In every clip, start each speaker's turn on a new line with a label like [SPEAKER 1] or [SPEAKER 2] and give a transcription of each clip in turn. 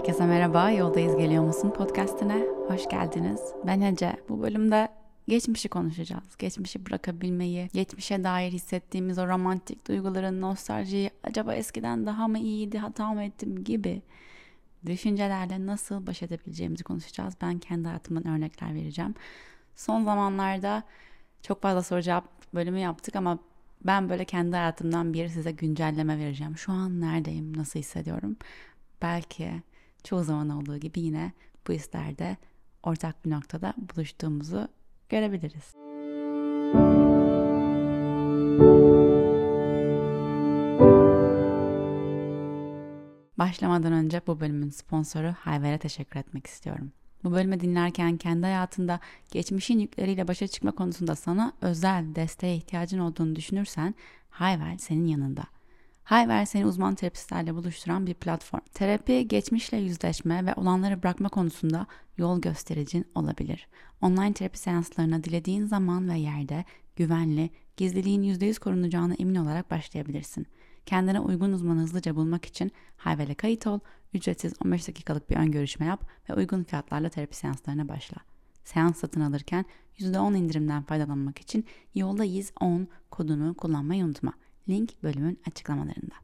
[SPEAKER 1] Herkese merhaba, Yoldayız Geliyor musun podcastine hoş geldiniz. Ben Ece. Bu bölümde geçmişi konuşacağız. Geçmişi bırakabilmeyi, geçmişe dair hissettiğimiz o romantik duyguların, nostaljiyi, acaba eskiden daha mı iyiydi, hata mı ettim gibi düşüncelerle nasıl baş edebileceğimizi konuşacağız. Ben kendi hayatımdan örnekler vereceğim. Son zamanlarda çok fazla soru cevap bölümü yaptık ama ben böyle kendi hayatımdan bir size güncelleme vereceğim. Şu an neredeyim, nasıl hissediyorum? Belki çoğu zaman olduğu gibi yine bu hislerde ortak bir noktada buluştuğumuzu görebiliriz. Başlamadan önce bu bölümün sponsoru Hayver'e teşekkür etmek istiyorum. Bu bölümü dinlerken kendi hayatında geçmişin yükleriyle başa çıkma konusunda sana özel desteğe ihtiyacın olduğunu düşünürsen Hayver senin yanında. Hayver seni uzman terapistlerle buluşturan bir platform. Terapi geçmişle yüzleşme ve olanları bırakma konusunda yol göstericin olabilir. Online terapi seanslarına dilediğin zaman ve yerde güvenli, gizliliğin %100 korunacağına emin olarak başlayabilirsin. Kendine uygun uzmanı hızlıca bulmak için Hayvel'e kayıt ol, ücretsiz 15 dakikalık bir ön görüşme yap ve uygun fiyatlarla terapi seanslarına başla. Seans satın alırken %10 indirimden faydalanmak için yolda 10 kodunu kullanmayı unutma. Link bölümün açıklamalarında.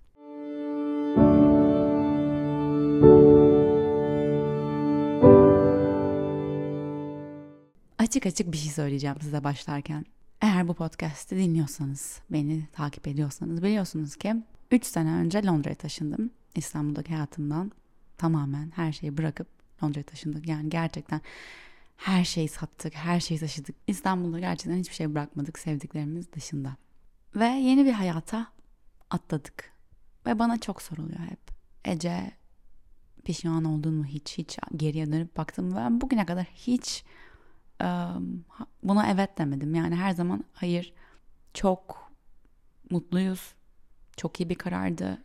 [SPEAKER 1] Açık açık bir şey söyleyeceğim size başlarken. Eğer bu podcast'i dinliyorsanız, beni takip ediyorsanız biliyorsunuz ki 3 sene önce Londra'ya taşındım. İstanbul'daki hayatımdan tamamen her şeyi bırakıp Londra'ya taşındık. Yani gerçekten her şeyi sattık, her şeyi taşıdık. İstanbul'da gerçekten hiçbir şey bırakmadık sevdiklerimiz dışında. Ve yeni bir hayata atladık. Ve bana çok soruluyor hep. Ece pişman oldun mu hiç hiç geriye dönüp baktım ve bugüne kadar hiç buna evet demedim. Yani her zaman hayır çok mutluyuz. Çok iyi bir karardı.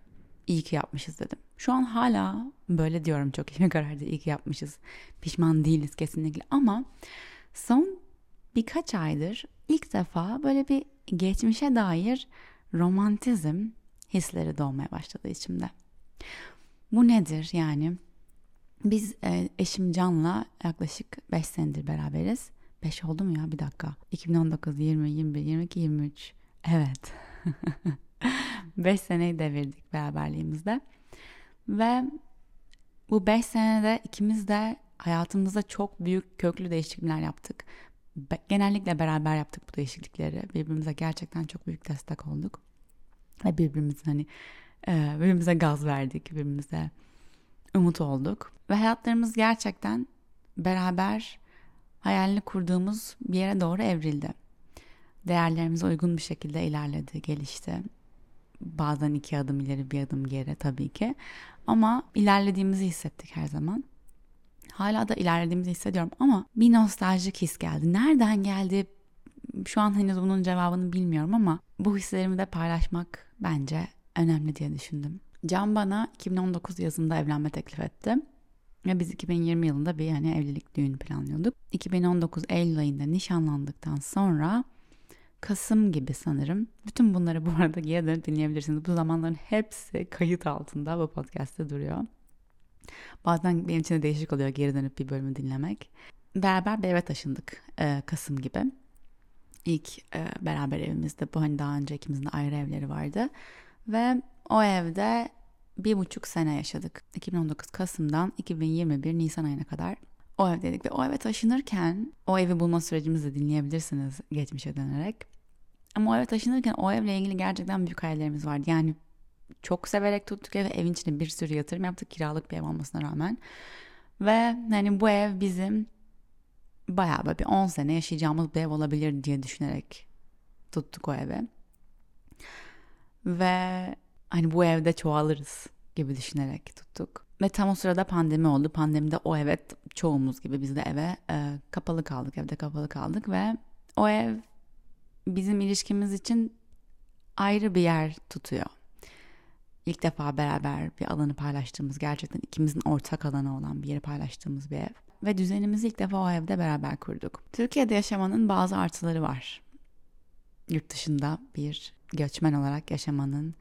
[SPEAKER 1] İyi ki yapmışız dedim. Şu an hala böyle diyorum çok iyi bir karardı. İyi ki yapmışız. Pişman değiliz kesinlikle ama son birkaç aydır ilk defa böyle bir geçmişe dair romantizm hisleri doğmaya başladı içimde. Bu nedir yani? Biz e, eşim Can'la yaklaşık 5 senedir beraberiz. 5 oldu mu ya bir dakika. 2019, 20, 21, 22, 23. Evet. 5 seneyi devirdik beraberliğimizde. Ve bu 5 senede ikimiz de hayatımızda çok büyük köklü değişiklikler yaptık genellikle beraber yaptık bu değişiklikleri. Birbirimize gerçekten çok büyük destek olduk. Ve birbirimizin hani e, birbirimize gaz verdik, birbirimize umut olduk. Ve hayatlarımız gerçekten beraber hayalini kurduğumuz bir yere doğru evrildi. Değerlerimize uygun bir şekilde ilerledi, gelişti. Bazen iki adım ileri bir adım geri tabii ki. Ama ilerlediğimizi hissettik her zaman. Hala da ilerlediğimizi hissediyorum ama bir nostaljik his geldi. Nereden geldi? Şu an henüz bunun cevabını bilmiyorum ama bu hislerimi de paylaşmak bence önemli diye düşündüm. Can bana 2019 yazında evlenme teklif etti. Ve biz 2020 yılında bir yani evlilik düğün planlıyorduk. 2019 Eylül ayında nişanlandıktan sonra Kasım gibi sanırım. Bütün bunları bu arada geri dönüp dinleyebilirsiniz. Bu zamanların hepsi kayıt altında bu podcast'te duruyor. Bazen benim için de değişik oluyor geri dönüp bir bölümü dinlemek. Beraber bir eve taşındık e, Kasım gibi. İlk e, beraber evimizde bu hani daha önce ikimizin ayrı evleri vardı. Ve o evde bir buçuk sene yaşadık. 2019 Kasım'dan 2021 Nisan ayına kadar o evdeydik. Ve o eve taşınırken o evi bulma sürecimizi de dinleyebilirsiniz geçmişe dönerek. Ama o eve taşınırken o evle ilgili gerçekten büyük hayallerimiz vardı. Yani çok severek tuttuk evi. Evin içine bir sürü yatırım yaptık kiralık bir ev olmasına rağmen. Ve hani bu ev bizim bayağı böyle bir 10 sene yaşayacağımız bir ev olabilir diye düşünerek tuttuk o eve. Ve hani bu evde çoğalırız gibi düşünerek tuttuk. Ve tam o sırada pandemi oldu. Pandemide o eve çoğumuz gibi biz de eve e, kapalı kaldık. Evde kapalı kaldık ve o ev bizim ilişkimiz için ayrı bir yer tutuyor ilk defa beraber bir alanı paylaştığımız gerçekten ikimizin ortak alanı olan bir yeri paylaştığımız bir ev. Ve düzenimizi ilk defa o evde beraber kurduk. Türkiye'de yaşamanın bazı artıları var. Yurt dışında bir göçmen olarak yaşamanın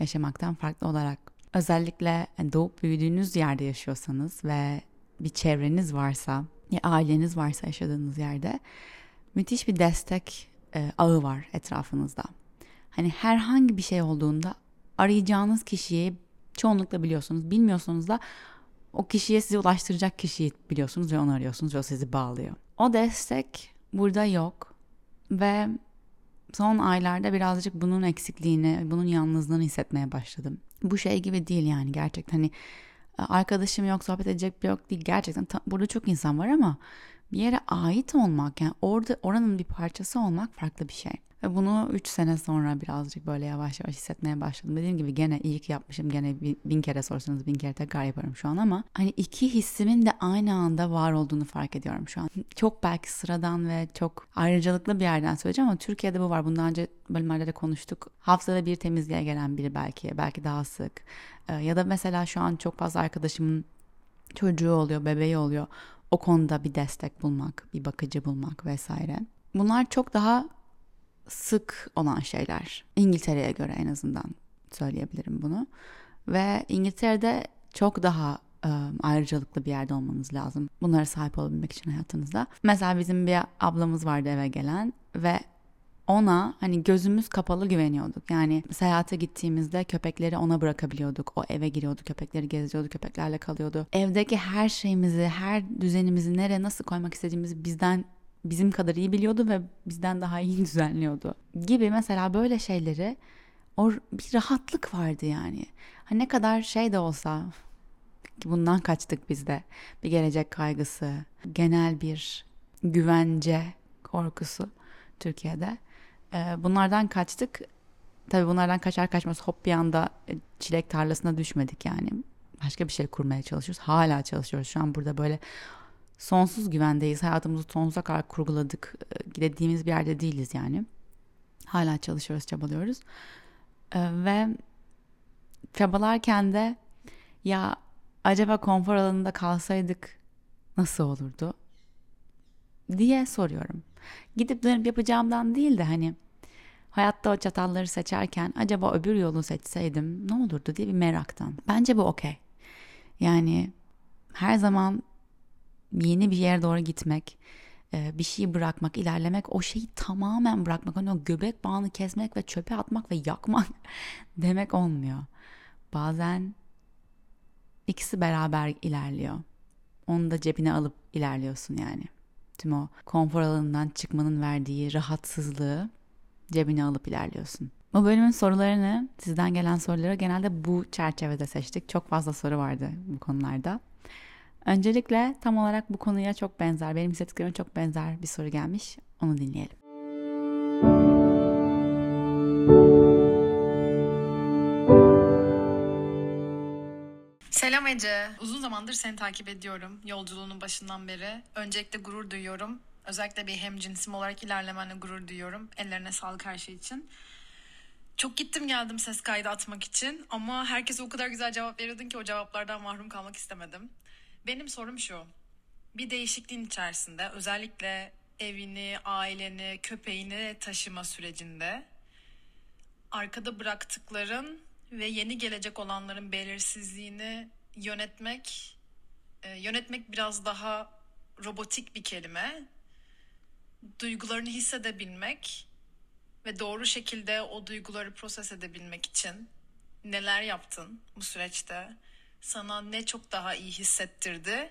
[SPEAKER 1] yaşamaktan farklı olarak özellikle doğup büyüdüğünüz yerde yaşıyorsanız ve bir çevreniz varsa, ya aileniz varsa yaşadığınız yerde müthiş bir destek e, ağı var etrafınızda. Hani herhangi bir şey olduğunda arayacağınız kişiyi çoğunlukla biliyorsunuz. Bilmiyorsanız da o kişiye sizi ulaştıracak kişiyi biliyorsunuz ve onu arıyorsunuz ve o sizi bağlıyor. O destek burada yok ve son aylarda birazcık bunun eksikliğini, bunun yalnızlığını hissetmeye başladım. Bu şey gibi değil yani gerçekten hani arkadaşım yok, sohbet edecek bir yok değil. Gerçekten ta, burada çok insan var ama bir yere ait olmak yani orada oranın bir parçası olmak farklı bir şey. Ve bunu 3 sene sonra birazcık böyle yavaş yavaş hissetmeye başladım. Dediğim gibi gene iyi ki yapmışım. Gene bin kere sorsanız bin kere tekrar yaparım şu an ama hani iki hissimin de aynı anda var olduğunu fark ediyorum şu an. Çok belki sıradan ve çok ayrıcalıklı bir yerden söyleyeceğim ama Türkiye'de bu var. Bundan önce bölümlerde de konuştuk. Haftada bir temizliğe gelen biri belki, belki daha sık. Ee, ya da mesela şu an çok fazla arkadaşımın çocuğu oluyor, bebeği oluyor. O konuda bir destek bulmak, bir bakıcı bulmak vesaire. Bunlar çok daha sık olan şeyler. İngiltere'ye göre en azından söyleyebilirim bunu. Ve İngiltere'de çok daha e, ayrıcalıklı bir yerde olmanız lazım. Bunlara sahip olabilmek için hayatınızda. Mesela bizim bir ablamız vardı eve gelen ve ona hani gözümüz kapalı güveniyorduk. Yani seyahate gittiğimizde köpekleri ona bırakabiliyorduk. O eve giriyordu, köpekleri geziyordu, köpeklerle kalıyordu. Evdeki her şeyimizi, her düzenimizi nereye nasıl koymak istediğimizi bizden bizim kadar iyi biliyordu ve bizden daha iyi düzenliyordu gibi mesela böyle şeyleri o bir rahatlık vardı yani. Hani ne kadar şey de olsa bundan kaçtık biz de. Bir gelecek kaygısı, genel bir güvence korkusu Türkiye'de. Ee, bunlardan kaçtık. Tabii bunlardan kaçar kaçmaz hop bir anda e, çilek tarlasına düşmedik yani. Başka bir şey kurmaya çalışıyoruz. Hala çalışıyoruz. Şu an burada böyle sonsuz güvendeyiz. Hayatımızı sonsuza kadar kurguladık. Gidediğimiz bir yerde değiliz yani. Hala çalışıyoruz, çabalıyoruz. Ee, ve çabalarken de ya acaba konfor alanında kalsaydık nasıl olurdu diye soruyorum. Gidip dönüp yapacağımdan değil de hani hayatta o çatalları seçerken acaba öbür yolu seçseydim ne olurdu diye bir meraktan. Bence bu okey. Yani her zaman yeni bir yere doğru gitmek, e, bir şeyi bırakmak, ilerlemek, o şeyi tamamen bırakmak, hani o göbek bağını kesmek ve çöpe atmak ve yakmak demek olmuyor. Bazen ikisi beraber ilerliyor. Onu da cebine alıp ilerliyorsun yani. Tüm o konfor alanından çıkmanın verdiği rahatsızlığı cebine alıp ilerliyorsun. Bu bölümün sorularını, sizden gelen soruları genelde bu çerçevede seçtik. Çok fazla soru vardı bu konularda. Öncelikle tam olarak bu konuya çok benzer, benim hissettiklerime çok benzer bir soru gelmiş. Onu dinleyelim.
[SPEAKER 2] Selam Ece. Uzun zamandır seni takip ediyorum. Yolculuğunun başından beri. Öncelikle gurur duyuyorum. Özellikle bir hem cinsim olarak ilerlemenle gurur duyuyorum. Ellerine sağlık her şey için. Çok gittim geldim ses kaydı atmak için ama herkese o kadar güzel cevap veriyordun ki o cevaplardan mahrum kalmak istemedim. Benim sorum şu. Bir değişikliğin içerisinde özellikle evini, aileni, köpeğini taşıma sürecinde arkada bıraktıkların ve yeni gelecek olanların belirsizliğini yönetmek e, yönetmek biraz daha robotik bir kelime. Duygularını hissedebilmek ve doğru şekilde o duyguları proses edebilmek için neler yaptın bu süreçte? Sana ne çok daha iyi hissettirdi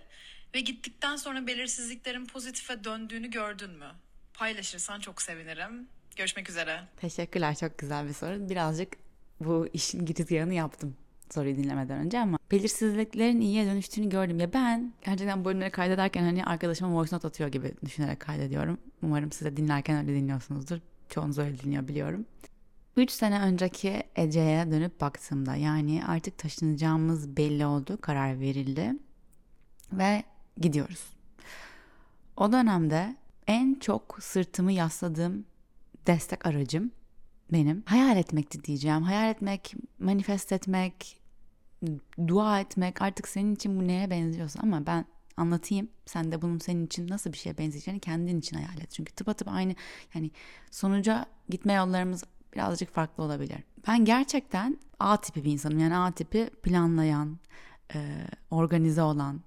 [SPEAKER 2] ve gittikten sonra belirsizliklerin pozitife döndüğünü gördün mü? Paylaşırsan çok sevinirim. Görüşmek üzere.
[SPEAKER 1] Teşekkürler çok güzel bir soru. Birazcık bu işin girizgahını yaptım soruyu dinlemeden önce ama belirsizliklerin iyiye dönüştüğünü gördüm. Ya ben gerçekten bölümleri kaydederken hani arkadaşıma voice note atıyor gibi düşünerek kaydediyorum. Umarım size dinlerken öyle dinliyorsunuzdur. Çoğunuz öyle dinliyor biliyorum. 3 sene önceki Ece'ye dönüp baktığımda yani artık taşınacağımız belli oldu, karar verildi ve gidiyoruz. O dönemde en çok sırtımı yasladığım destek aracım benim hayal etmekti diyeceğim. Hayal etmek, manifest etmek, dua etmek artık senin için bu neye benziyorsa ama ben anlatayım. Sen de bunun senin için nasıl bir şeye benzeyeceğini kendin için hayal et. Çünkü tıpatıp aynı yani sonuca gitme yollarımız birazcık farklı olabilir. Ben gerçekten A tipi bir insanım. Yani A tipi planlayan, e, organize olan,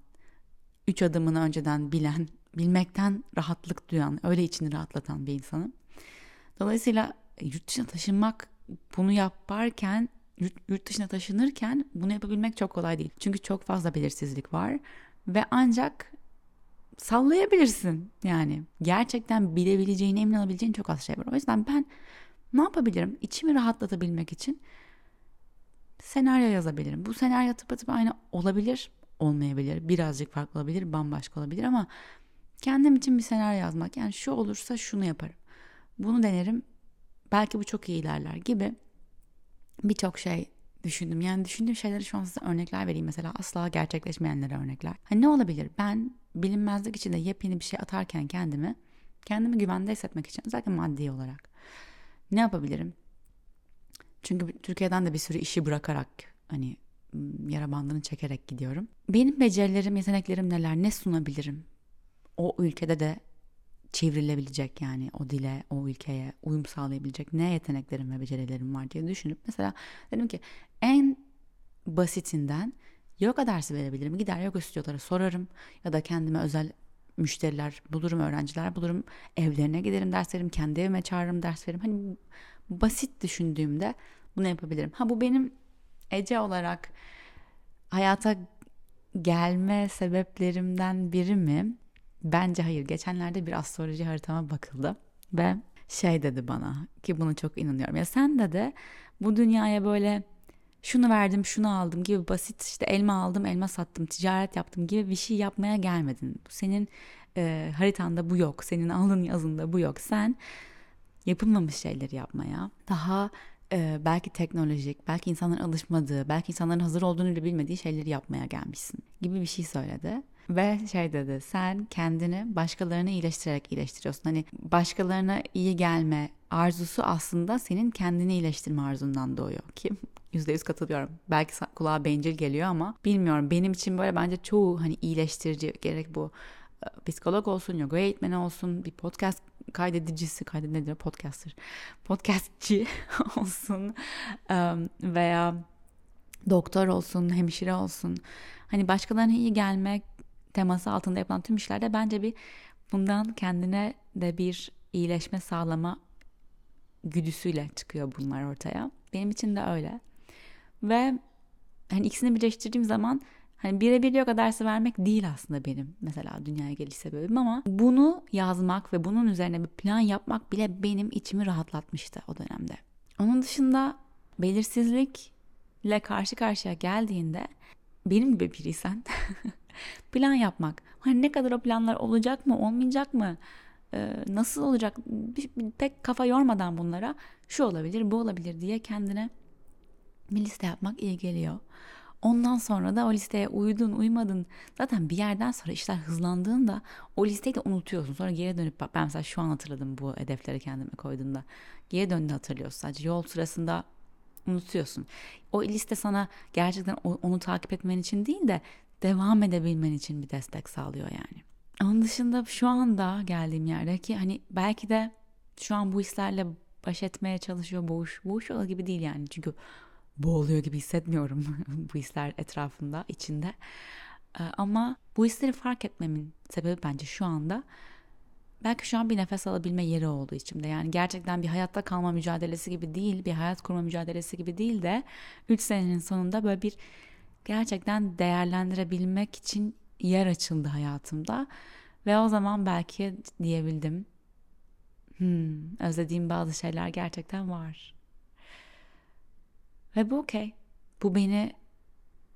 [SPEAKER 1] üç adımını önceden bilen, bilmekten rahatlık duyan, öyle içini rahatlatan bir insanım. Dolayısıyla yurt dışına taşınmak bunu yaparken yurt dışına taşınırken bunu yapabilmek çok kolay değil. Çünkü çok fazla belirsizlik var ve ancak sallayabilirsin. Yani gerçekten bilebileceğin, emin olabileceğin çok az şey var. O yüzden ben ne yapabilirim? İçimi rahatlatabilmek için senaryo yazabilirim. Bu senaryo tıpatıp aynı olabilir, olmayabilir. Birazcık farklı olabilir, bambaşka olabilir ama kendim için bir senaryo yazmak. Yani şu olursa şunu yaparım. Bunu denerim. Belki bu çok iyi ilerler gibi birçok şey düşündüm. Yani düşündüğüm şeyleri şu an size örnekler vereyim. Mesela asla gerçekleşmeyenlere örnekler. Hani ne olabilir? Ben bilinmezlik içinde yepyeni bir şey atarken kendimi, kendimi güvende hissetmek için özellikle maddi olarak ne yapabilirim? Çünkü Türkiye'den de bir sürü işi bırakarak hani yara bandını çekerek gidiyorum. Benim becerilerim, yeteneklerim neler? Ne sunabilirim? O ülkede de çevrilebilecek yani o dile, o ülkeye uyum sağlayabilecek ne yeteneklerim ve becerilerim var diye düşünüp mesela dedim ki en basitinden yoga dersi verebilirim. Gider yoga stüdyolara sorarım ya da kendime özel müşteriler bulurum, öğrenciler bulurum. Evlerine giderim ders veririm, kendi evime çağırırım ders veririm. Hani basit düşündüğümde bunu yapabilirim. Ha bu benim Ece olarak hayata gelme sebeplerimden biri mi? Bence hayır. Geçenlerde bir astroloji haritama bakıldı ve şey dedi bana ki bunu çok inanıyorum. Ya sen de de bu dünyaya böyle şunu verdim şunu aldım gibi basit işte elma aldım elma sattım ticaret yaptım gibi bir şey yapmaya gelmedin. Senin e, haritanda bu yok. Senin alın yazında bu yok. Sen yapılmamış şeyleri yapmaya daha e, belki teknolojik, belki insanların alışmadığı, belki insanların hazır olduğunu bile bilmediği şeyleri yapmaya gelmişsin gibi bir şey söyledi. Ve şey dedi sen kendini başkalarını iyileştirerek iyileştiriyorsun. Hani başkalarına iyi gelme arzusu aslında senin kendini iyileştirme arzundan doğuyor. Ki yüz katılıyorum. Belki kulağa bencil geliyor ama bilmiyorum. Benim için böyle bence çoğu hani iyileştirici gerek bu e, psikolog olsun, yoga eğitmeni olsun, bir podcast kaydedicisi, kaydet nedir podcaster, podcastçi olsun veya doktor olsun, hemşire olsun. Hani başkalarına iyi gelmek teması altında yapılan tüm işlerde bence bir bundan kendine de bir iyileşme sağlama güdüsüyle çıkıyor bunlar ortaya. Benim için de öyle. Ve hani ikisini birleştirdiğim zaman hani birebir yoga dersi vermek değil aslında benim mesela dünyaya geliş sebebim ama bunu yazmak ve bunun üzerine bir plan yapmak bile benim içimi rahatlatmıştı o dönemde. Onun dışında belirsizlikle karşı karşıya geldiğinde benim gibi biriysen plan yapmak. Hani ne kadar o planlar olacak mı, olmayacak mı? Ee, nasıl olacak? Pek kafa yormadan bunlara şu olabilir, bu olabilir diye kendine bir liste yapmak iyi geliyor. Ondan sonra da o listeye uydun uymadın. Zaten bir yerden sonra işler hızlandığında o listeyi de unutuyorsun. Sonra geri dönüp bak ben mesela şu an hatırladım bu hedefleri kendime koyduğumda. Geri döndü hatırlıyorsun sadece yol sırasında unutuyorsun. O liste sana gerçekten onu takip etmen için değil de devam edebilmen için bir destek sağlıyor yani. Onun dışında şu anda geldiğim yerde ki hani belki de şu an bu hislerle baş etmeye çalışıyor boğuş. Boğuş yolu gibi değil yani çünkü boğuluyor gibi hissetmiyorum bu hisler etrafında, içinde. Ee, ama bu hisleri fark etmemin sebebi bence şu anda belki şu an bir nefes alabilme yeri olduğu içimde. Yani gerçekten bir hayatta kalma mücadelesi gibi değil, bir hayat kurma mücadelesi gibi değil de 3 senenin sonunda böyle bir gerçekten değerlendirebilmek için yer açıldı hayatımda. Ve o zaman belki diyebildim. Hmm, özlediğim bazı şeyler gerçekten var. Ve bu okey. Bu beni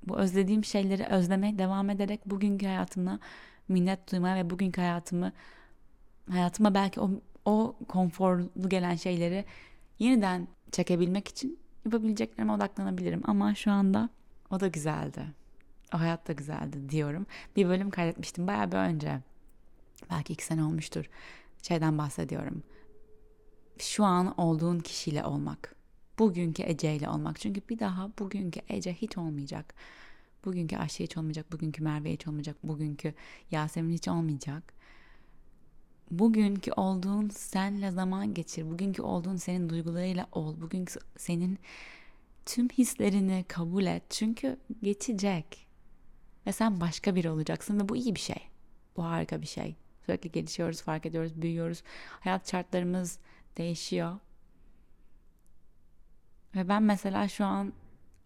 [SPEAKER 1] bu özlediğim şeyleri özlemeye devam ederek bugünkü hayatımla minnet duymaya ve bugünkü hayatımı hayatıma belki o, o konforlu gelen şeyleri yeniden çekebilmek için yapabileceklerime odaklanabilirim. Ama şu anda o da güzeldi. O hayat da güzeldi diyorum. Bir bölüm kaydetmiştim bayağı bir önce. Belki iki sene olmuştur. Şeyden bahsediyorum. Şu an olduğun kişiyle olmak. Bugünkü Ece ile olmak. Çünkü bir daha bugünkü Ece hiç olmayacak. Bugünkü Ayşe hiç olmayacak. Bugünkü Merve hiç olmayacak. Bugünkü Yasemin hiç olmayacak. Bugünkü olduğun senle zaman geçir. Bugünkü olduğun senin duygularıyla ol. Bugünkü senin tüm hislerini kabul et. Çünkü geçecek. Ve sen başka biri olacaksın ve bu iyi bir şey. Bu harika bir şey. Sürekli gelişiyoruz, fark ediyoruz, büyüyoruz. Hayat şartlarımız değişiyor. Ve ben mesela şu an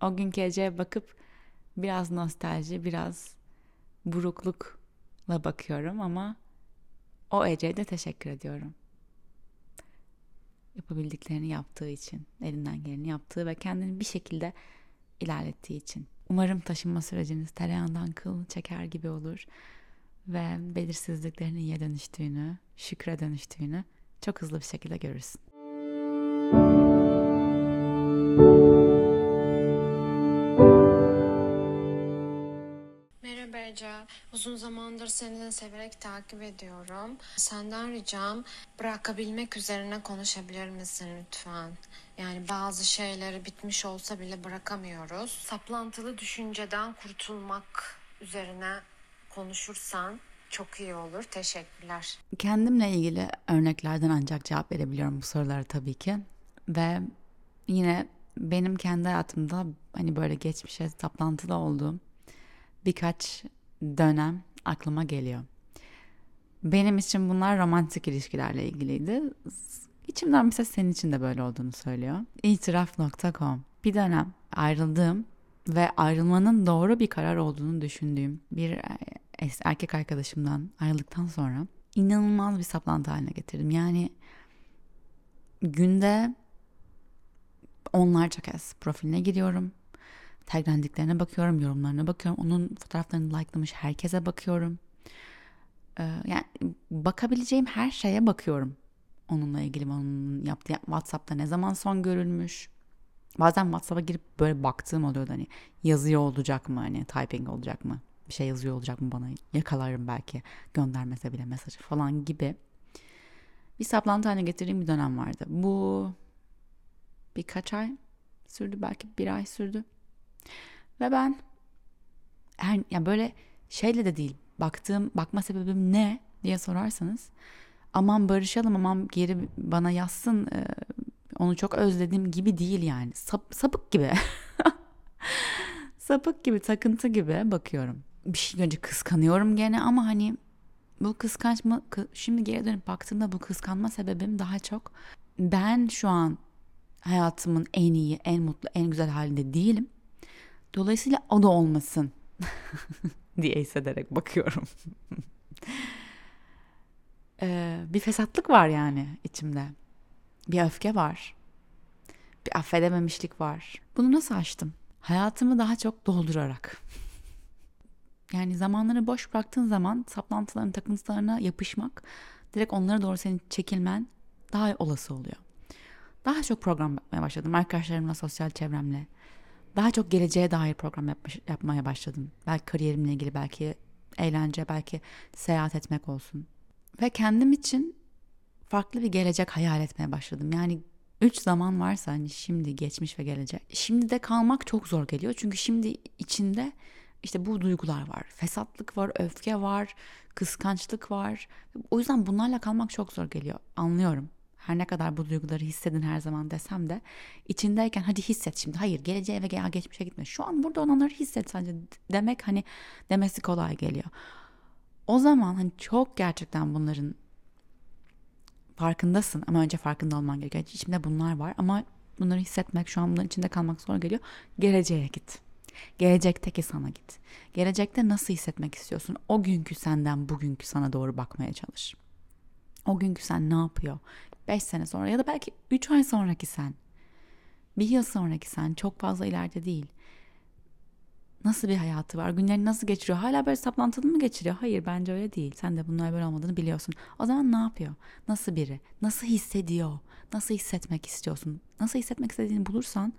[SPEAKER 1] o günkü Ece'ye bakıp biraz nostalji, biraz buruklukla bakıyorum ama o Ece'ye de teşekkür ediyorum. Yapabildiklerini yaptığı için, elinden geleni yaptığı ve kendini bir şekilde ilerlettiği için. Umarım taşınma süreciniz tereyağından kıl çeker gibi olur ve belirsizliklerin iyiye dönüştüğünü, şükre dönüştüğünü çok hızlı bir şekilde görürsün.
[SPEAKER 3] Uzun zamandır seni severek takip ediyorum. Senden ricam bırakabilmek üzerine konuşabilir misin lütfen? Yani bazı şeyleri bitmiş olsa bile bırakamıyoruz. Saplantılı düşünceden kurtulmak üzerine konuşursan çok iyi olur. Teşekkürler.
[SPEAKER 1] Kendimle ilgili örneklerden ancak cevap verebiliyorum bu sorulara tabii ki. Ve yine benim kendi hayatımda hani böyle geçmişe saplantılı olduğum birkaç dönem aklıma geliyor. Benim için bunlar romantik ilişkilerle ilgiliydi. İçimden bir ses senin için de böyle olduğunu söylüyor. İtiraf.com Bir dönem ayrıldığım ve ayrılmanın doğru bir karar olduğunu düşündüğüm bir e, erkek arkadaşımdan ayrıldıktan sonra inanılmaz bir saplantı haline getirdim. Yani günde onlarca kez profiline giriyorum. Taglendiklerine bakıyorum, yorumlarına bakıyorum. Onun fotoğraflarını likelamış herkese bakıyorum. Ee, yani bakabileceğim her şeye bakıyorum. Onunla ilgili onun yaptığı WhatsApp'ta ne zaman son görülmüş. Bazen WhatsApp'a girip böyle baktığım oluyordu hani yazıyor olacak mı hani typing olacak mı bir şey yazıyor olacak mı bana yakalarım belki göndermese bile mesajı falan gibi bir saplantı haline getirdiğim bir dönem vardı. Bu birkaç ay sürdü belki bir ay sürdü. Ve ben her yani böyle şeyle de değil baktığım bakma sebebim ne diye sorarsanız aman barışalım aman geri bana yazsın onu çok özledim gibi değil yani. Sap, sapık gibi. Sapık gibi takıntı gibi bakıyorum. Bir şey önce kıskanıyorum gene ama hani bu kıskançma şimdi geri dönüp baktığımda bu kıskanma sebebim daha çok ben şu an hayatımın en iyi, en mutlu, en güzel halinde değilim. Dolayısıyla o da olmasın diye hissederek bakıyorum. ee, bir fesatlık var yani içimde. Bir öfke var. Bir affedememişlik var. Bunu nasıl açtım? Hayatımı daha çok doldurarak. Yani zamanları boş bıraktığın zaman saplantıların, takıntılarına yapışmak, direkt onlara doğru senin çekilmen daha olası oluyor. Daha çok program yapmaya başladım. Arkadaşlarımla, sosyal çevremle. Daha çok geleceğe dair program yapmış, yapmaya başladım. Belki kariyerimle ilgili, belki eğlence, belki seyahat etmek olsun. Ve kendim için farklı bir gelecek hayal etmeye başladım. Yani üç zaman varsa hani şimdi, geçmiş ve gelecek. Şimdi de kalmak çok zor geliyor. Çünkü şimdi içinde işte bu duygular var. Fesatlık var, öfke var, kıskançlık var. O yüzden bunlarla kalmak çok zor geliyor. Anlıyorum. Her ne kadar bu duyguları hissedin her zaman desem de içindeyken hadi hisset şimdi. Hayır geleceğe ve geçmişe gitme. Şu an burada olanları hisset sadece demek hani demesi kolay geliyor. O zaman hani çok gerçekten bunların farkındasın ama önce farkında olman gerekiyor. İçimde bunlar var ama bunları hissetmek şu an bunların içinde kalmak zor geliyor. Geleceğe git. Gelecekteki sana git. Gelecekte nasıl hissetmek istiyorsun? O günkü senden bugünkü sana doğru bakmaya çalış. O günkü sen ne yapıyor? 5 sene sonra ya da belki 3 ay sonraki sen. Bir yıl sonraki sen çok fazla ileride değil. Nasıl bir hayatı var? Günlerini nasıl geçiriyor? Hala böyle saplantılı mı geçiriyor? Hayır bence öyle değil. Sen de bunlar böyle olmadığını biliyorsun. O zaman ne yapıyor? Nasıl biri? Nasıl hissediyor? Nasıl hissetmek istiyorsun? Nasıl hissetmek istediğini bulursan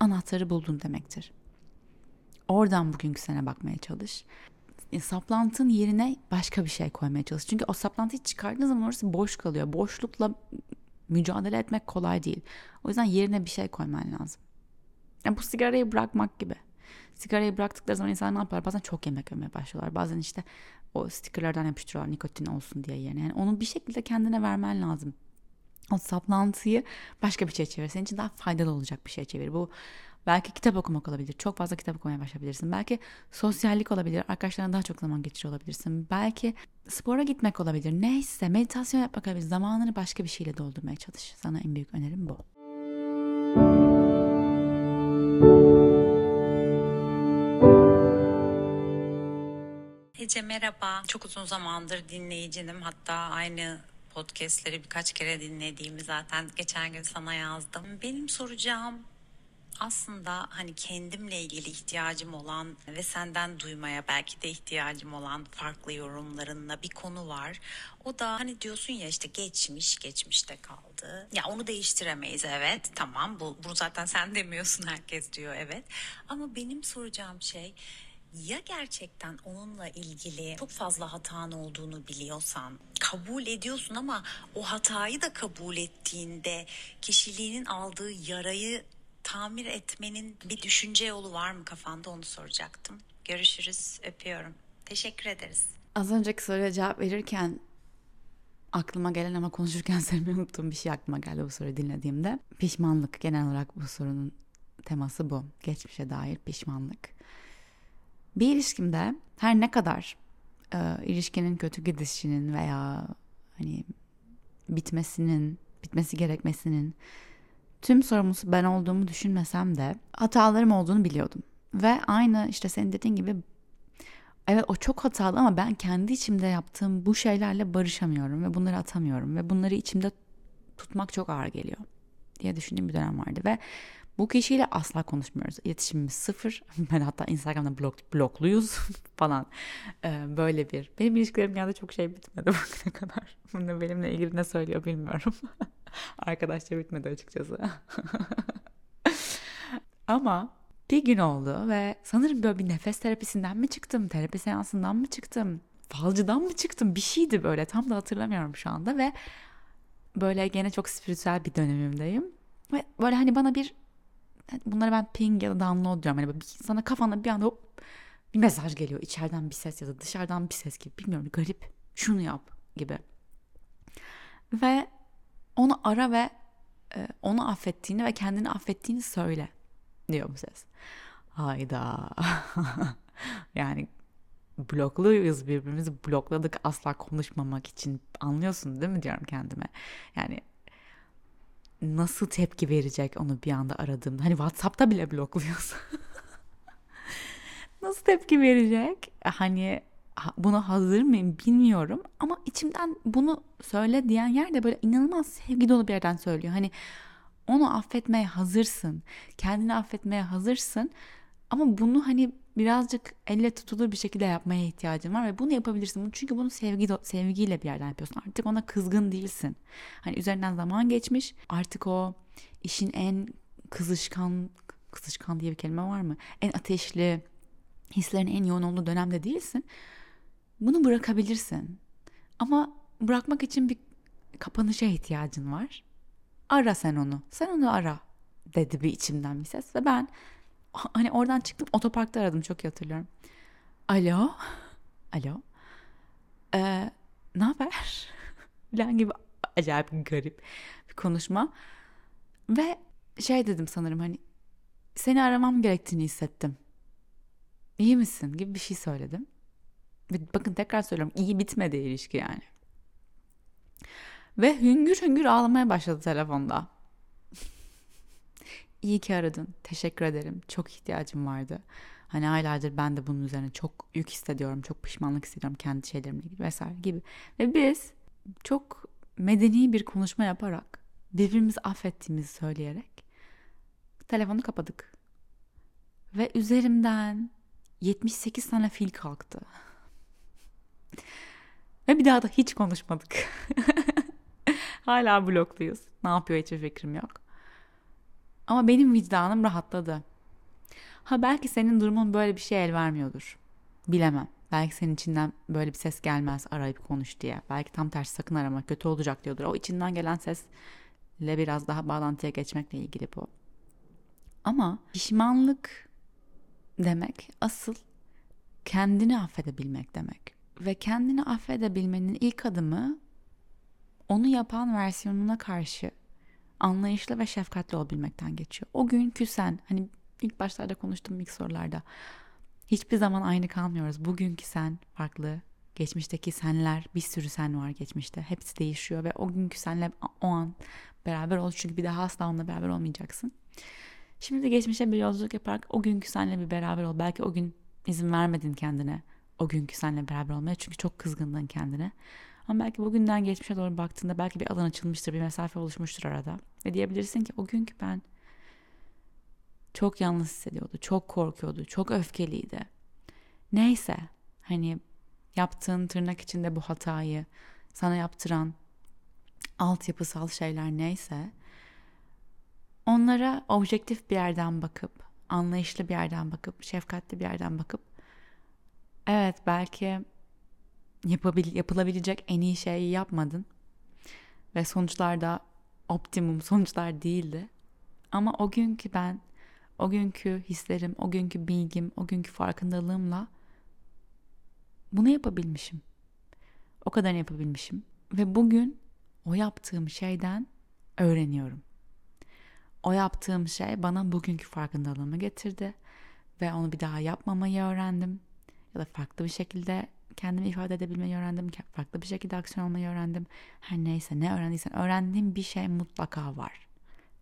[SPEAKER 1] anahtarı buldun demektir. Oradan bugünkü sene bakmaya çalış. E, saplantın yerine başka bir şey koymaya çalış. Çünkü o saplantıyı çıkardığın zaman orası boş kalıyor. Boşlukla mücadele etmek kolay değil. O yüzden yerine bir şey koyman lazım. Yani bu sigarayı bırakmak gibi. Sigarayı bıraktıkları zaman insanlar ne yapar? Bazen çok yemek yemeye başlıyorlar. Bazen işte o stickerlardan yapıştırıyorlar nikotin olsun diye yerine. Yani onu bir şekilde kendine vermen lazım. O saplantıyı başka bir şey çevir. Senin için daha faydalı olacak bir şey çevir. Bu Belki kitap okumak olabilir. Çok fazla kitap okumaya başlayabilirsin. Belki sosyallik olabilir. Arkadaşlarına daha çok zaman geçiriyor olabilirsin. Belki spora gitmek olabilir. Neyse meditasyon yapmak olabilir. Zamanını başka bir şeyle doldurmaya çalış. Sana en büyük önerim bu.
[SPEAKER 4] Ece merhaba. Çok uzun zamandır dinleyicinim. Hatta aynı podcastleri birkaç kere dinlediğimi zaten geçen gün sana yazdım. Benim soracağım aslında hani kendimle ilgili ihtiyacım olan ve senden duymaya belki de ihtiyacım olan farklı yorumlarınla bir konu var. O da hani diyorsun ya işte geçmiş geçmişte kaldı. Ya onu değiştiremeyiz evet tamam bu, bu zaten sen demiyorsun herkes diyor evet. Ama benim soracağım şey ya gerçekten onunla ilgili çok fazla hatan olduğunu biliyorsan kabul ediyorsun ama o hatayı da kabul ettiğinde kişiliğinin aldığı yarayı tamir etmenin bir düşünce yolu var mı kafanda onu soracaktım. Görüşürüz öpüyorum. Teşekkür ederiz.
[SPEAKER 1] Az önceki soruya cevap verirken aklıma gelen ama konuşurken söylemeyi unuttuğum bir şey aklıma geldi bu soruyu dinlediğimde. Pişmanlık genel olarak bu sorunun teması bu. Geçmişe dair pişmanlık. Bir ilişkimde her ne kadar e, ilişkinin kötü gidişinin veya hani bitmesinin, bitmesi gerekmesinin tüm sorumlusu ben olduğumu düşünmesem de hatalarım olduğunu biliyordum. Ve aynı işte senin dediğin gibi evet o çok hatalı ama ben kendi içimde yaptığım bu şeylerle barışamıyorum ve bunları atamıyorum ve bunları içimde tutmak çok ağır geliyor diye düşündüğüm bir dönem vardı ve bu kişiyle asla konuşmuyoruz. İletişimimiz sıfır. Ben hatta Instagram'da blok, blokluyuz falan. Ee, böyle bir. Benim ilişkilerim genelde çok şey bitmedi bugüne kadar. Bunu benimle ilgili ne söylüyor bilmiyorum. Arkadaşça bitmedi açıkçası. Ama bir gün oldu ve sanırım böyle bir nefes terapisinden mi çıktım, terapi seansından mı çıktım, falcıdan mı çıktım bir şeydi böyle tam da hatırlamıyorum şu anda ve böyle gene çok spiritüel bir dönemimdeyim. Ve böyle hani bana bir bunları ben ping ya da download diyorum. Hani sana kafana bir anda hop, bir mesaj geliyor. içeriden bir ses ya da dışarıdan bir ses gibi. Bilmiyorum garip. Şunu yap gibi. Ve onu ara ve e, onu affettiğini ve kendini affettiğini söyle diyor bu ses. Hayda. yani blokluyuz birbirimizi blokladık asla konuşmamak için anlıyorsun değil mi diyorum kendime. Yani nasıl tepki verecek onu bir anda aradığımda. Hani WhatsApp'ta bile blokluyorsun. nasıl tepki verecek? Hani buna hazır mıyım bilmiyorum ama içimden bunu söyle diyen yerde böyle inanılmaz sevgi dolu bir yerden söylüyor. Hani onu affetmeye hazırsın. Kendini affetmeye hazırsın. Ama bunu hani birazcık elle tutulur bir şekilde yapmaya ihtiyacın var ve bunu yapabilirsin. Çünkü bunu sevgi sevgiyle bir yerden yapıyorsun. Artık ona kızgın değilsin. Hani üzerinden zaman geçmiş. Artık o işin en kızışkan kızışkan diye bir kelime var mı? En ateşli hislerin en yoğun olduğu dönemde değilsin. Bunu bırakabilirsin. Ama bırakmak için bir kapanışa ihtiyacın var. Ara sen onu. Sen onu ara dedi bir içimden bir ses ve ben hani oradan çıktım otoparkta aradım çok iyi hatırlıyorum. Alo. Alo. Ee, ne haber? Falan gibi acayip garip bir konuşma. Ve şey dedim sanırım hani seni aramam gerektiğini hissettim. İyi misin gibi bir şey söyledim. Ve bakın tekrar söylüyorum iyi bitmedi ilişki yani. Ve hüngür hüngür ağlamaya başladı telefonda. İyi ki aradın. Teşekkür ederim. Çok ihtiyacım vardı. Hani aylardır ben de bunun üzerine çok yük hissediyorum. Çok pişmanlık hissediyorum kendi şeylerimle ilgili vesaire gibi. Ve biz çok medeni bir konuşma yaparak birbirimizi affettiğimizi söyleyerek telefonu kapadık. Ve üzerimden 78 tane fil kalktı. Ve bir daha da hiç konuşmadık. Hala blokluyuz. Ne yapıyor hiçbir fikrim yok. Ama benim vicdanım rahatladı. Ha belki senin durumun böyle bir şey el vermiyordur. Bilemem. Belki senin içinden böyle bir ses gelmez arayıp konuş diye. Belki tam tersi sakın arama kötü olacak diyordur. O içinden gelen sesle biraz daha bağlantıya geçmekle ilgili bu. Ama pişmanlık demek asıl kendini affedebilmek demek. Ve kendini affedebilmenin ilk adımı onu yapan versiyonuna karşı anlayışlı ve şefkatli olabilmekten geçiyor. O günkü sen hani ilk başlarda konuştuğum ilk sorularda. Hiçbir zaman aynı kalmıyoruz. Bugünkü sen farklı. Geçmişteki senler bir sürü sen var geçmişte. Hepsi değişiyor ve o günkü senle o an beraber ol. Çünkü bir daha asla onunla beraber olmayacaksın. Şimdi de geçmişe bir yolculuk yaparak o günkü senle bir beraber ol. Belki o gün izin vermedin kendine o günkü senle beraber olmaya. Çünkü çok kızgındın kendine. Ama belki bugünden geçmişe doğru baktığında belki bir alan açılmıştır, bir mesafe oluşmuştur arada. Ve diyebilirsin ki o günkü ben çok yalnız hissediyordu, çok korkuyordu, çok öfkeliydi. Neyse hani yaptığın tırnak içinde bu hatayı sana yaptıran altyapısal şeyler neyse onlara objektif bir yerden bakıp, anlayışlı bir yerden bakıp, şefkatli bir yerden bakıp evet belki yapabil yapılabilecek en iyi şeyi yapmadın ve sonuçlar da optimum sonuçlar değildi. Ama o günkü ben, o günkü hislerim, o günkü bilgim, o günkü farkındalığımla bunu yapabilmişim. O kadar yapabilmişim. Ve bugün o yaptığım şeyden öğreniyorum. O yaptığım şey bana bugünkü farkındalığımı getirdi ve onu bir daha yapmamayı öğrendim. Ya da farklı bir şekilde kendimi ifade edebilmeyi öğrendim. Farklı bir şekilde aksiyon almayı öğrendim. Her neyse ne öğrendiysen öğrendiğim bir şey mutlaka var.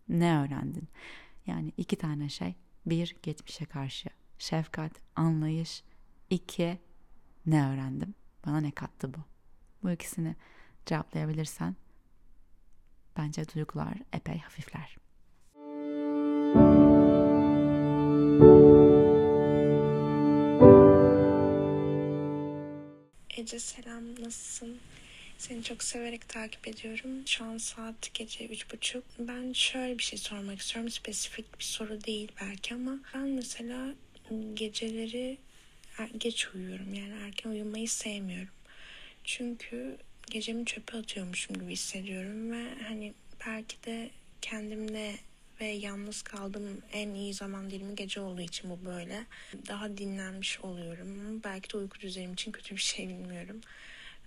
[SPEAKER 1] Ne öğrendin? Yani iki tane şey. Bir, geçmişe karşı şefkat, anlayış. İki, ne öğrendim? Bana ne kattı bu? Bu ikisini cevaplayabilirsen bence duygular epey hafifler.
[SPEAKER 5] Ece selam nasılsın? Seni çok severek takip ediyorum. Şu an saat gece üç buçuk. Ben şöyle bir şey sormak istiyorum. Spesifik bir soru değil belki ama ben mesela geceleri er, geç uyuyorum. Yani erken uyumayı sevmiyorum. Çünkü gecemi çöpe atıyormuşum gibi hissediyorum ve hani belki de kendimle ve yalnız kaldığım en iyi zaman dilimi gece olduğu için bu böyle. Daha dinlenmiş oluyorum. Belki de uyku düzenim için kötü bir şey bilmiyorum.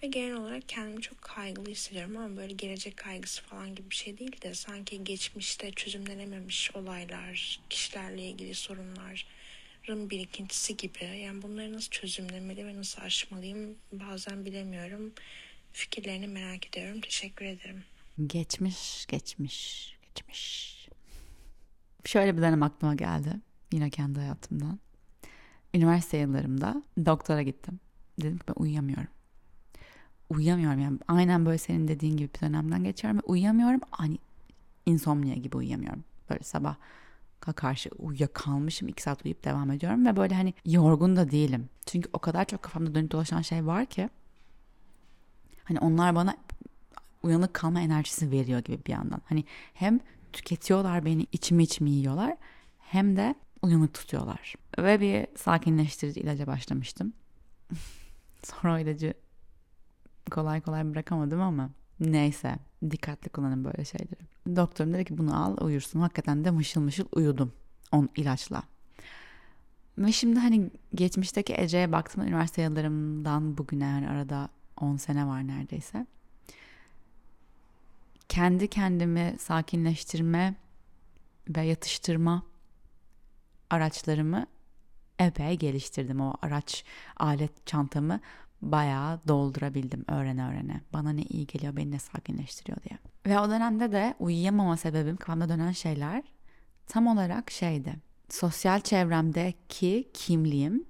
[SPEAKER 5] Ve genel olarak kendimi çok kaygılı hissediyorum ama böyle gelecek kaygısı falan gibi bir şey değil de sanki geçmişte çözümlenememiş olaylar, kişilerle ilgili sorunların birikintisi gibi. Yani bunları nasıl çözümlemeli ve nasıl aşmalıyım bazen bilemiyorum. Fikirlerini merak ediyorum. Teşekkür ederim.
[SPEAKER 1] Geçmiş, geçmiş, geçmiş. Şöyle bir dönem aklıma geldi. Yine kendi hayatımdan. Üniversite yıllarımda doktora gittim. Dedim ki ben uyuyamıyorum. Uyuyamıyorum yani. Aynen böyle senin dediğin gibi bir dönemden geçiyorum ve uyuyamıyorum. Hani insomnia gibi uyuyamıyorum. Böyle sabah karşı uyuyakalmışım. iki saat uyuyup devam ediyorum ve böyle hani yorgun da değilim. Çünkü o kadar çok kafamda dönüp dolaşan şey var ki hani onlar bana uyanık kalma enerjisi veriyor gibi bir yandan. Hani hem tüketiyorlar beni içimi içimi yiyorlar hem de uyanık tutuyorlar. Ve bir sakinleştirici ilaca başlamıştım. Sonra o ilacı kolay kolay bırakamadım ama neyse dikkatli kullanın böyle şeyleri. Doktorum dedi ki bunu al uyursun. Hakikaten de mışıl mışıl uyudum on ilaçla. Ve şimdi hani geçmişteki Ece'ye baktım üniversite yıllarımdan bugüne yani arada 10 sene var neredeyse kendi kendimi sakinleştirme ve yatıştırma araçlarımı epey geliştirdim. O araç alet çantamı bayağı doldurabildim öğrene öğrene. Bana ne iyi geliyor, beni ne sakinleştiriyor diye. Ve o dönemde de uyuyamama sebebim kafamda dönen şeyler tam olarak şeydi. Sosyal çevremdeki kimliğim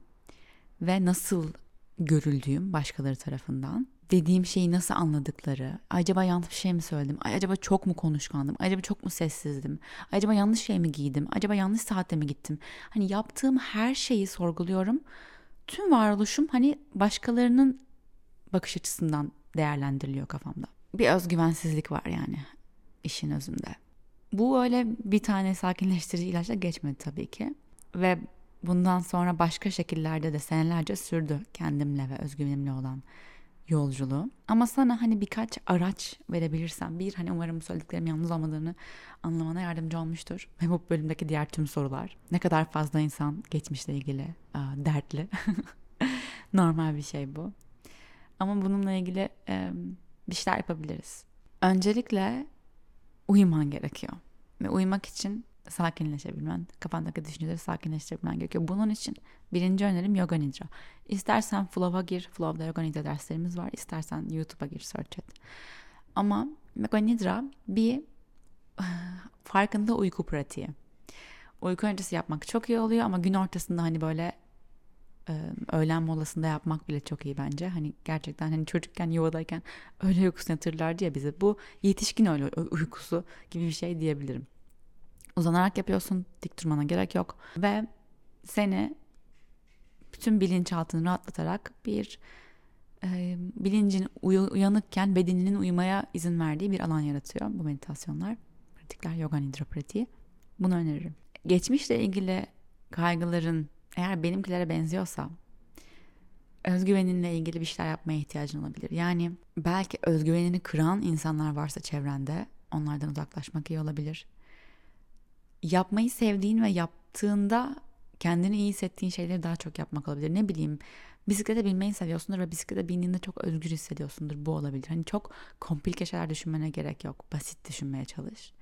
[SPEAKER 1] ve nasıl görüldüğüm başkaları tarafından dediğim şeyi nasıl anladıkları, acaba yanlış şey mi söyledim, acaba çok mu konuşkandım, acaba çok mu sessizdim, acaba yanlış şey mi giydim, acaba yanlış saatte mi gittim? Hani yaptığım her şeyi sorguluyorum. Tüm varoluşum hani başkalarının bakış açısından değerlendiriliyor kafamda. Bir özgüvensizlik var yani işin özünde. Bu öyle bir tane sakinleştirici ilaçla geçmedi tabii ki. Ve bundan sonra başka şekillerde de senelerce sürdü kendimle ve özgüvenimle olan yolculuğu. Ama sana hani birkaç araç verebilirsem bir hani umarım söylediklerim yalnız olmadığını anlamana yardımcı olmuştur. Ve bu bölümdeki diğer tüm sorular. Ne kadar fazla insan geçmişle ilgili a, dertli. Normal bir şey bu. Ama bununla ilgili e, bir şeyler yapabiliriz. Öncelikle uyuman gerekiyor. Ve uyumak için sakinleşebilmen, kafandaki düşünceleri sakinleştirebilmen gerekiyor. Bunun için birinci önerim Yoga Nidra. İstersen Flow'a gir, Flow'da Yoga Nidra derslerimiz var. İstersen YouTube'a gir, search et. Ama Yoga Nidra bir farkında uyku pratiği. Uyku öncesi yapmak çok iyi oluyor ama gün ortasında hani böyle e, öğlen molasında yapmak bile çok iyi bence. Hani gerçekten hani çocukken yuvadayken öyle uykusunu yatırırlardı ya bize. Bu yetişkin öyle uykusu gibi bir şey diyebilirim. Uzanarak yapıyorsun. Dik durmana gerek yok. Ve seni bütün bilinçaltını rahatlatarak bir e, bilincin uy- uyanıkken bedeninin uyumaya izin verdiği bir alan yaratıyor bu meditasyonlar. Pratikler, yoga nidra pratiği. Bunu öneririm. Geçmişle ilgili kaygıların eğer benimkilere benziyorsa özgüveninle ilgili bir şeyler yapmaya ihtiyacın olabilir. Yani belki özgüvenini kıran insanlar varsa çevrende onlardan uzaklaşmak iyi olabilir. Yapmayı sevdiğin ve yaptığında kendini iyi hissettiğin şeyleri daha çok yapmak olabilir. Ne bileyim bisiklete binmeyi seviyorsundur ve bisiklete bindiğinde çok özgür hissediyorsundur. Bu olabilir. Hani çok komplike şeyler düşünmene gerek yok. Basit düşünmeye çalış.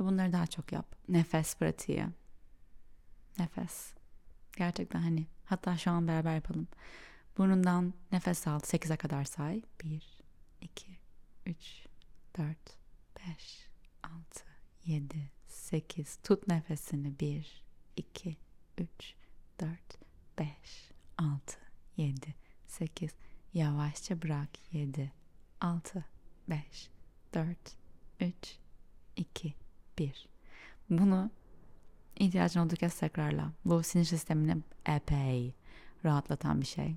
[SPEAKER 1] Ve bunları daha çok yap. Nefes pratiği. Nefes. Gerçekten hani hatta şu an beraber yapalım. Burnundan nefes al. 8'e kadar say. 1, 2, 3, 4, 5, 6, 7, 8. Tut nefesini. 1, 2, 3, 4, 5, 6, 7, 8. Yavaşça bırak. 7, 6, 5, 4, 3, 2, 1. Bunu ihtiyacın olduğu kez tekrarla. Bu sinir sistemini epey rahatlatan bir şey.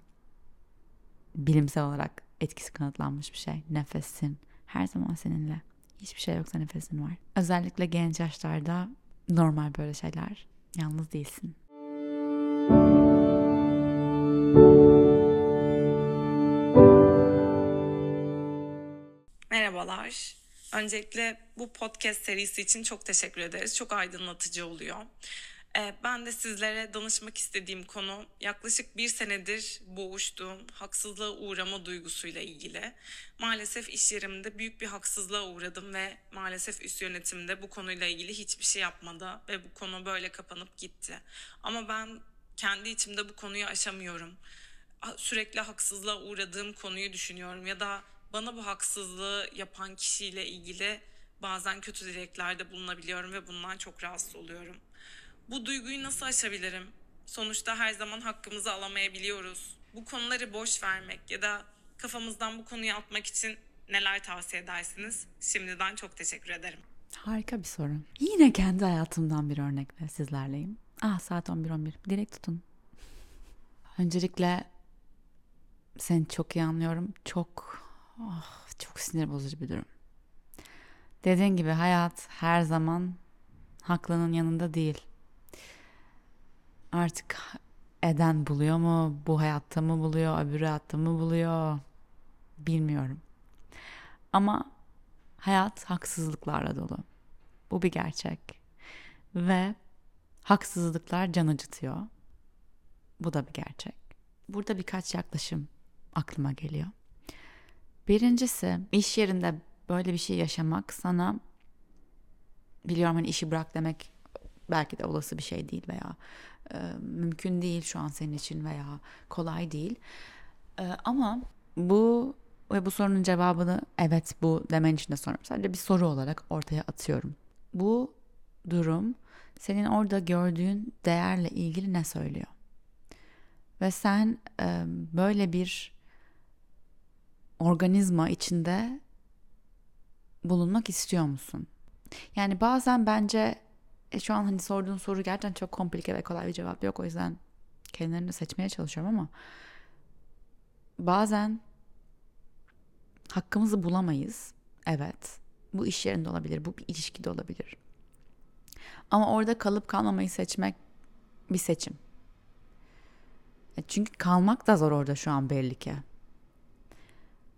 [SPEAKER 1] Bilimsel olarak etkisi kanıtlanmış bir şey. Nefesin her zaman seninle. Hiçbir şey yoksa nefesin var. Özellikle genç yaşlarda normal böyle şeyler. Yalnız değilsin.
[SPEAKER 6] Merhabalar. Öncelikle bu podcast serisi için çok teşekkür ederiz. Çok aydınlatıcı oluyor. Ee, ben de sizlere danışmak istediğim konu yaklaşık bir senedir boğuştuğum haksızlığa uğrama duygusuyla ilgili. Maalesef iş yerimde büyük bir haksızlığa uğradım ve maalesef üst yönetimde bu konuyla ilgili hiçbir şey yapmadı ve bu konu böyle kapanıp gitti. Ama ben kendi içimde bu konuyu aşamıyorum. Sürekli haksızlığa uğradığım konuyu düşünüyorum ya da bana bu haksızlığı yapan kişiyle ilgili bazen kötü dileklerde bulunabiliyorum ve bundan çok rahatsız oluyorum. Bu duyguyu nasıl aşabilirim? Sonuçta her zaman hakkımızı alamayabiliyoruz. Bu konuları boş vermek ya da kafamızdan bu konuyu atmak için neler tavsiye edersiniz? Şimdiden çok teşekkür ederim.
[SPEAKER 1] Harika bir soru. Yine kendi hayatımdan bir örnekle sizlerleyim. Ah saat 11.11. Direkt tutun. Öncelikle seni çok iyi anlıyorum. Çok oh, çok sinir bozucu bir durum. Dediğin gibi hayat her zaman haklının yanında değil artık eden buluyor mu? Bu hayatta mı buluyor? Öbür hayatta mı buluyor? Bilmiyorum. Ama hayat haksızlıklarla dolu. Bu bir gerçek. Ve haksızlıklar can acıtıyor. Bu da bir gerçek. Burada birkaç yaklaşım aklıma geliyor. Birincisi iş yerinde böyle bir şey yaşamak sana biliyorum hani işi bırak demek belki de olası bir şey değil veya e, mümkün değil şu an senin için veya kolay değil. E, ama bu ve bu sorunun cevabını evet bu demen için de soruyorum. Sadece bir soru olarak ortaya atıyorum. Bu durum senin orada gördüğün değerle ilgili ne söylüyor? Ve sen e, böyle bir organizma içinde bulunmak istiyor musun? Yani bazen bence e, şu an hani sorduğun soru gerçekten çok komplike ve kolay bir cevap yok. O yüzden kendilerini seçmeye çalışıyorum ama bazen hakkımızı bulamayız. Evet. Bu iş yerinde olabilir. Bu bir ilişkide olabilir. Ama orada kalıp kalmamayı seçmek bir seçim. E, çünkü kalmak da zor orada şu an belli ki.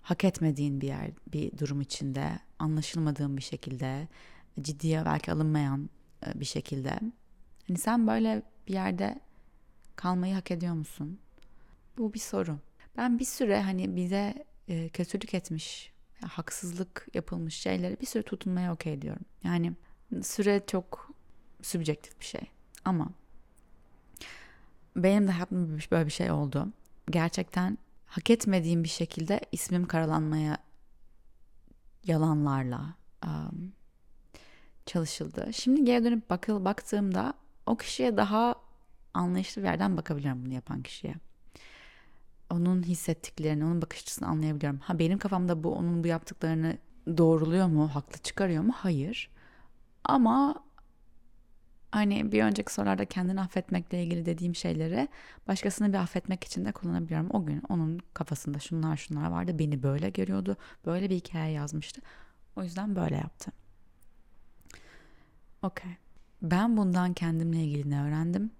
[SPEAKER 1] Hak etmediğin bir yer, bir durum içinde, anlaşılmadığın bir şekilde, ciddiye belki alınmayan bir şekilde. Hani sen böyle bir yerde kalmayı hak ediyor musun? Bu bir soru. Ben bir süre hani bize e, kötülük etmiş, haksızlık yapılmış şeylere bir süre tutunmaya okey diyorum. Yani süre çok Sübjektif bir şey. Ama benim de hayatımda böyle bir şey oldu. Gerçekten hak etmediğim bir şekilde ismim karalanmaya yalanlarla um, çalışıldı. Şimdi geri dönüp bakıl baktığımda o kişiye daha anlayışlı bir yerden bakabiliyorum bunu yapan kişiye. Onun hissettiklerini, onun bakış açısını anlayabiliyorum. Ha benim kafamda bu onun bu yaptıklarını doğruluyor mu, haklı çıkarıyor mu? Hayır. Ama hani bir önceki sorularda kendini affetmekle ilgili dediğim şeyleri başkasını bir affetmek için de kullanabiliyorum. O gün onun kafasında şunlar şunlar vardı. Beni böyle görüyordu. Böyle bir hikaye yazmıştı. O yüzden böyle yaptı. Okey. Ben bundan kendimle ilgili ne öğrendim?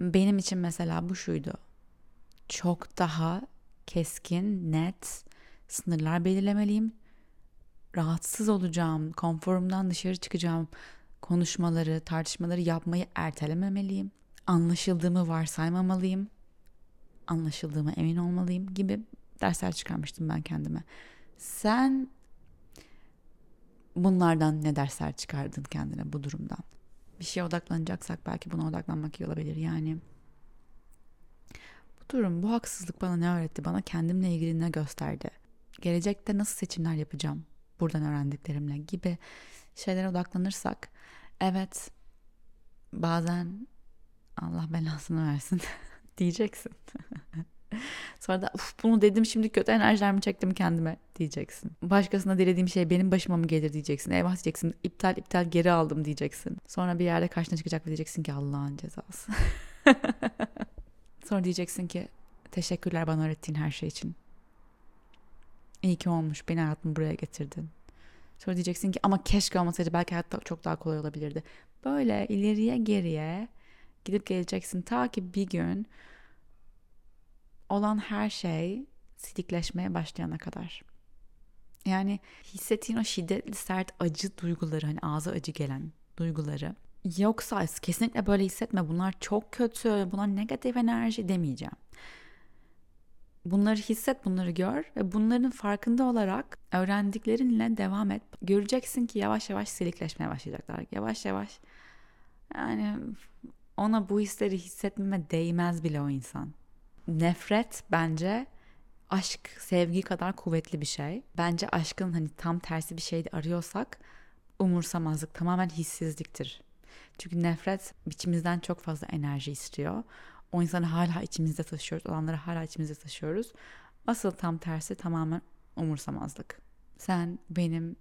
[SPEAKER 1] Benim için mesela bu şuydu. Çok daha keskin, net sınırlar belirlemeliyim. Rahatsız olacağım, konforumdan dışarı çıkacağım konuşmaları, tartışmaları yapmayı ertelememeliyim. Anlaşıldığımı varsaymamalıyım. Anlaşıldığıma emin olmalıyım gibi dersler çıkarmıştım ben kendime. Sen bunlardan ne dersler çıkardın kendine bu durumdan? Bir şeye odaklanacaksak belki buna odaklanmak iyi olabilir. Yani bu durum, bu haksızlık bana ne öğretti? Bana kendimle ilgili ne gösterdi? Gelecekte nasıl seçimler yapacağım? Buradan öğrendiklerimle gibi şeylere odaklanırsak evet bazen Allah belasını versin diyeceksin. Sonra da Uf, bunu dedim şimdi kötü enerjilerimi çektim kendime diyeceksin. Başkasına dilediğim şey benim başıma mı gelir diyeceksin. Eyvah diyeceksin iptal iptal geri aldım diyeceksin. Sonra bir yerde karşına çıkacak ve diyeceksin ki Allah'ın cezası. Sonra diyeceksin ki teşekkürler bana öğrettiğin her şey için. İyi ki olmuş beni hayatımı buraya getirdin. Sonra diyeceksin ki ama keşke olmasaydı belki hayatta çok daha kolay olabilirdi. Böyle ileriye geriye gidip geleceksin ta ki bir gün olan her şey silikleşmeye başlayana kadar. Yani hissettiğin o şiddetli sert acı duyguları hani ağza acı gelen duyguları yoksa kesinlikle böyle hissetme bunlar çok kötü bunlar negatif enerji demeyeceğim. Bunları hisset, bunları gör ve bunların farkında olarak öğrendiklerinle devam et. Göreceksin ki yavaş yavaş silikleşmeye başlayacaklar. Yavaş yavaş yani ona bu hisleri hissetmeme değmez bile o insan. Nefret bence aşk, sevgi kadar kuvvetli bir şey. Bence aşkın hani tam tersi bir şey arıyorsak umursamazlık tamamen hissizliktir. Çünkü nefret içimizden çok fazla enerji istiyor. O insanı hala içimizde taşıyoruz. Olanları hala içimizde taşıyoruz. Asıl tam tersi tamamen umursamazlık. Sen benim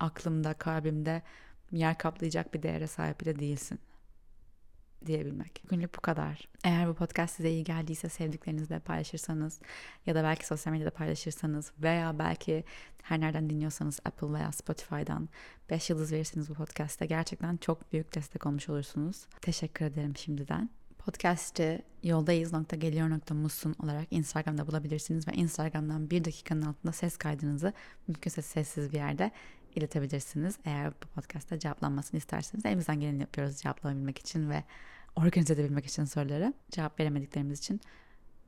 [SPEAKER 1] aklımda, kalbimde yer kaplayacak bir değere sahip bile değilsin diyebilmek. Bugünlük bu kadar. Eğer bu podcast size iyi geldiyse sevdiklerinizle paylaşırsanız ya da belki sosyal medyada paylaşırsanız veya belki her nereden dinliyorsanız Apple veya Spotify'dan 5 yıldız verirseniz bu podcast'te gerçekten çok büyük destek olmuş olursunuz. Teşekkür ederim şimdiden. Podcast'ı yoldayız.geliyor.musun olarak Instagram'da bulabilirsiniz ve Instagram'dan bir dakikanın altında ses kaydınızı mümkünse sessiz bir yerde iletebilirsiniz. Eğer bu podcast'ta cevaplanmasını isterseniz elimizden geleni yapıyoruz cevaplayabilmek için ve organize edebilmek için soruları. Cevap veremediklerimiz için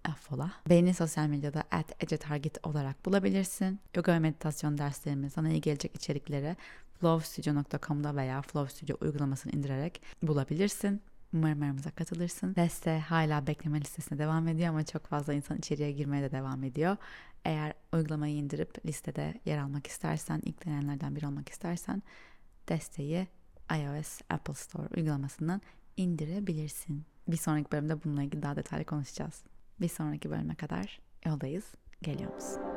[SPEAKER 1] affola. Beni sosyal medyada at ecetarget olarak bulabilirsin. Yoga ve meditasyon derslerimi, sana iyi gelecek içerikleri flowstudio.com'da veya Flow Studio uygulamasını indirerek bulabilirsin. Umarım aramıza katılırsın. Deste hala bekleme listesine devam ediyor ama çok fazla insan içeriye girmeye de devam ediyor. Eğer uygulamayı indirip listede yer almak istersen, ilk denenlerden biri olmak istersen desteği iOS Apple Store uygulamasından indirebilirsin. Bir sonraki bölümde bununla ilgili daha detaylı konuşacağız. Bir sonraki bölüme kadar yoldayız. Geliyor musun?